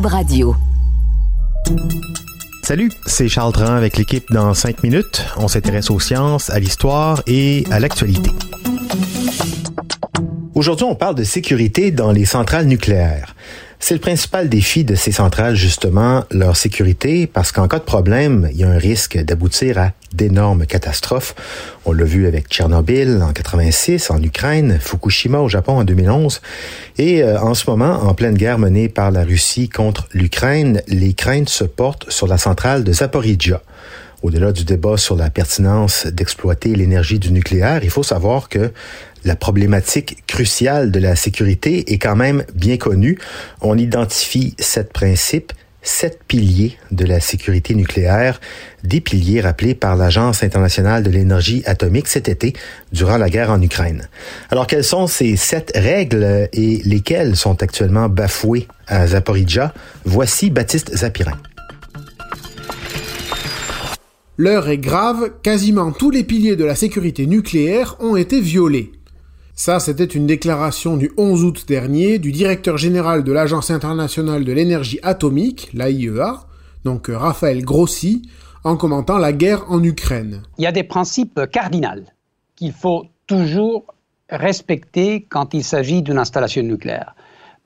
Radio. Salut, c'est Charles Dran avec l'équipe dans 5 minutes. On s'intéresse aux sciences, à l'histoire et à l'actualité. Aujourd'hui, on parle de sécurité dans les centrales nucléaires. C'est le principal défi de ces centrales, justement, leur sécurité, parce qu'en cas de problème, il y a un risque d'aboutir à d'énormes catastrophes. On l'a vu avec Tchernobyl en 86, en Ukraine, Fukushima au Japon en 2011, et euh, en ce moment, en pleine guerre menée par la Russie contre l'Ukraine, les craintes se portent sur la centrale de Zaporizhia. Au-delà du débat sur la pertinence d'exploiter l'énergie du nucléaire, il faut savoir que la problématique cruciale de la sécurité est quand même bien connue. On identifie sept principes, sept piliers de la sécurité nucléaire, des piliers rappelés par l'Agence internationale de l'énergie atomique cet été durant la guerre en Ukraine. Alors quelles sont ces sept règles et lesquelles sont actuellement bafouées à Zaporizhia? Voici Baptiste Zapirin. L'heure est grave, quasiment tous les piliers de la sécurité nucléaire ont été violés. Ça, c'était une déclaration du 11 août dernier du directeur général de l'Agence internationale de l'énergie atomique, l'AIEA, donc Raphaël Grossi, en commentant la guerre en Ukraine. Il y a des principes cardinaux qu'il faut toujours respecter quand il s'agit d'une installation nucléaire.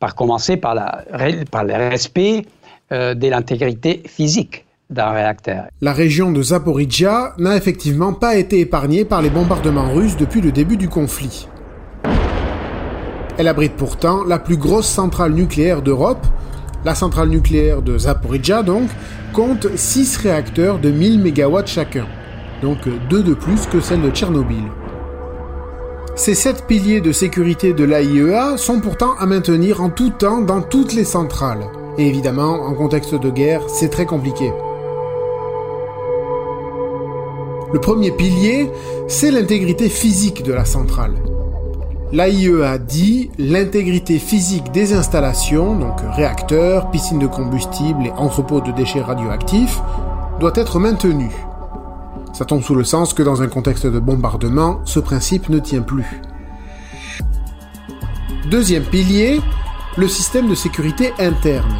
Par commencer par, le respect euh, de l'intégrité physique d'un réacteur. La région de Zaporizhia n'a effectivement pas été épargnée par les bombardements russes depuis le début du conflit. Elle abrite pourtant la plus grosse centrale nucléaire d'Europe. La centrale nucléaire de Zaporizhia, donc, compte 6 réacteurs de 1000 MW chacun, donc deux de plus que celle de Tchernobyl. Ces sept piliers de sécurité de l'AIEA sont pourtant à maintenir en tout temps dans toutes les centrales. Et évidemment, en contexte de guerre, c'est très compliqué. Le premier pilier, c'est l'intégrité physique de la centrale. L'AIEA dit l'intégrité physique des installations, donc réacteurs, piscines de combustible et entrepôts de déchets radioactifs, doit être maintenue. Ça tombe sous le sens que dans un contexte de bombardement, ce principe ne tient plus. Deuxième pilier, le système de sécurité interne.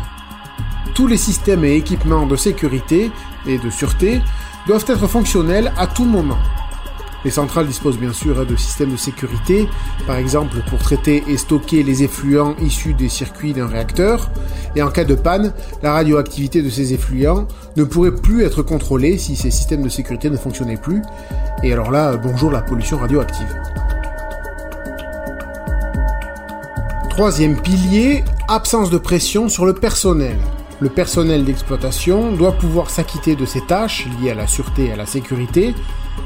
Tous les systèmes et équipements de sécurité et de sûreté doivent être fonctionnels à tout moment. Les centrales disposent bien sûr de systèmes de sécurité, par exemple pour traiter et stocker les effluents issus des circuits d'un réacteur, et en cas de panne, la radioactivité de ces effluents ne pourrait plus être contrôlée si ces systèmes de sécurité ne fonctionnaient plus, et alors là, bonjour la pollution radioactive. Troisième pilier, absence de pression sur le personnel. Le personnel d'exploitation doit pouvoir s'acquitter de ses tâches liées à la sûreté et à la sécurité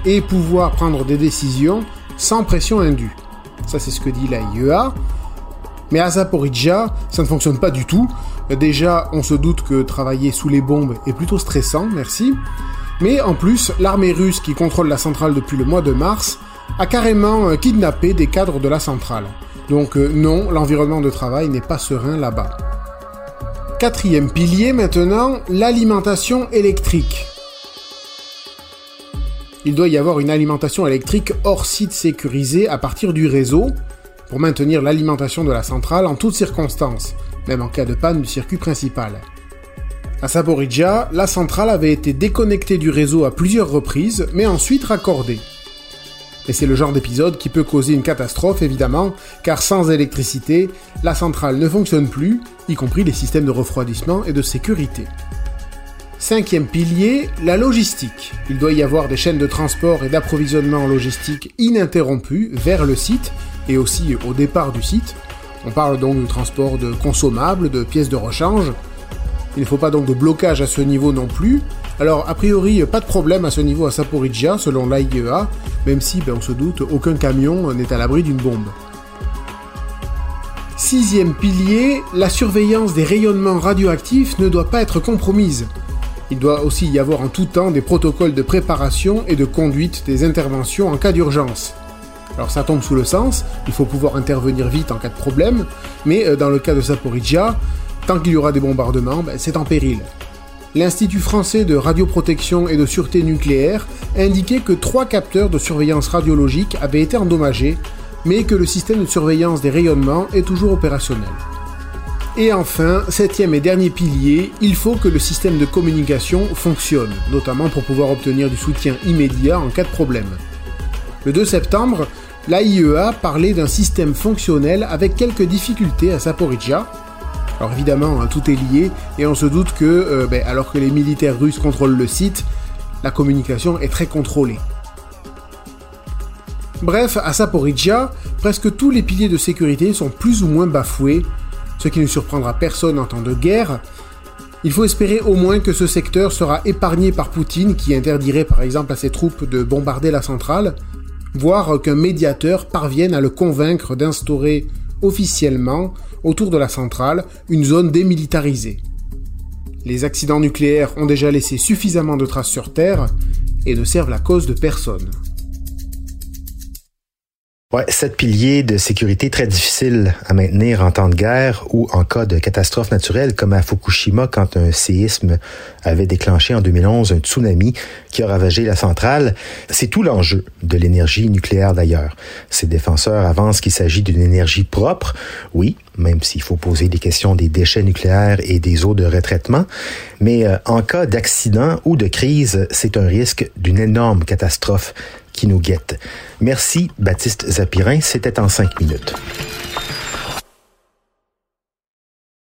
et pouvoir prendre des décisions sans pression indue. Ça, c'est ce que dit l'AIEA. Mais à Zaporizhia, ça ne fonctionne pas du tout. Déjà, on se doute que travailler sous les bombes est plutôt stressant, merci. Mais en plus, l'armée russe qui contrôle la centrale depuis le mois de mars a carrément euh, kidnappé des cadres de la centrale. Donc euh, non, l'environnement de travail n'est pas serein là-bas. Quatrième pilier maintenant, l'alimentation électrique il doit y avoir une alimentation électrique hors site sécurisée à partir du réseau pour maintenir l'alimentation de la centrale en toutes circonstances, même en cas de panne du circuit principal. À Saporidja, la centrale avait été déconnectée du réseau à plusieurs reprises, mais ensuite raccordée. Et c'est le genre d'épisode qui peut causer une catastrophe évidemment, car sans électricité, la centrale ne fonctionne plus, y compris les systèmes de refroidissement et de sécurité. Cinquième pilier, la logistique. Il doit y avoir des chaînes de transport et d'approvisionnement logistique ininterrompues vers le site et aussi au départ du site. On parle donc du transport de consommables, de pièces de rechange. Il ne faut pas donc de blocage à ce niveau non plus. Alors, a priori, pas de problème à ce niveau à Saporizhia, selon l'AIEA, même si, ben, on se doute, aucun camion n'est à l'abri d'une bombe. Sixième pilier, la surveillance des rayonnements radioactifs ne doit pas être compromise. Il doit aussi y avoir en tout temps des protocoles de préparation et de conduite des interventions en cas d'urgence. Alors ça tombe sous le sens, il faut pouvoir intervenir vite en cas de problème, mais euh, dans le cas de Saporidja, tant qu'il y aura des bombardements, ben, c'est en péril. L'Institut français de radioprotection et de sûreté nucléaire indiquait que trois capteurs de surveillance radiologique avaient été endommagés, mais que le système de surveillance des rayonnements est toujours opérationnel. Et enfin, septième et dernier pilier, il faut que le système de communication fonctionne, notamment pour pouvoir obtenir du soutien immédiat en cas de problème. Le 2 septembre, l'AIEA parlait d'un système fonctionnel avec quelques difficultés à Saporidja. Alors évidemment, hein, tout est lié et on se doute que, euh, ben, alors que les militaires russes contrôlent le site, la communication est très contrôlée. Bref, à Saporidja, presque tous les piliers de sécurité sont plus ou moins bafoués, ce qui ne surprendra personne en temps de guerre. Il faut espérer au moins que ce secteur sera épargné par Poutine qui interdirait par exemple à ses troupes de bombarder la centrale, voire qu'un médiateur parvienne à le convaincre d'instaurer officiellement autour de la centrale une zone démilitarisée. Les accidents nucléaires ont déjà laissé suffisamment de traces sur Terre et ne servent la cause de personne. Ouais, sept piliers de sécurité très difficiles à maintenir en temps de guerre ou en cas de catastrophe naturelle, comme à Fukushima quand un séisme avait déclenché en 2011 un tsunami qui a ravagé la centrale. C'est tout l'enjeu de l'énergie nucléaire d'ailleurs. Ces défenseurs avancent qu'il s'agit d'une énergie propre, oui, même s'il faut poser des questions des déchets nucléaires et des eaux de retraitement. Mais euh, en cas d'accident ou de crise, c'est un risque d'une énorme catastrophe qui nous. Merci, Baptiste Zapirin. C'était en cinq minutes.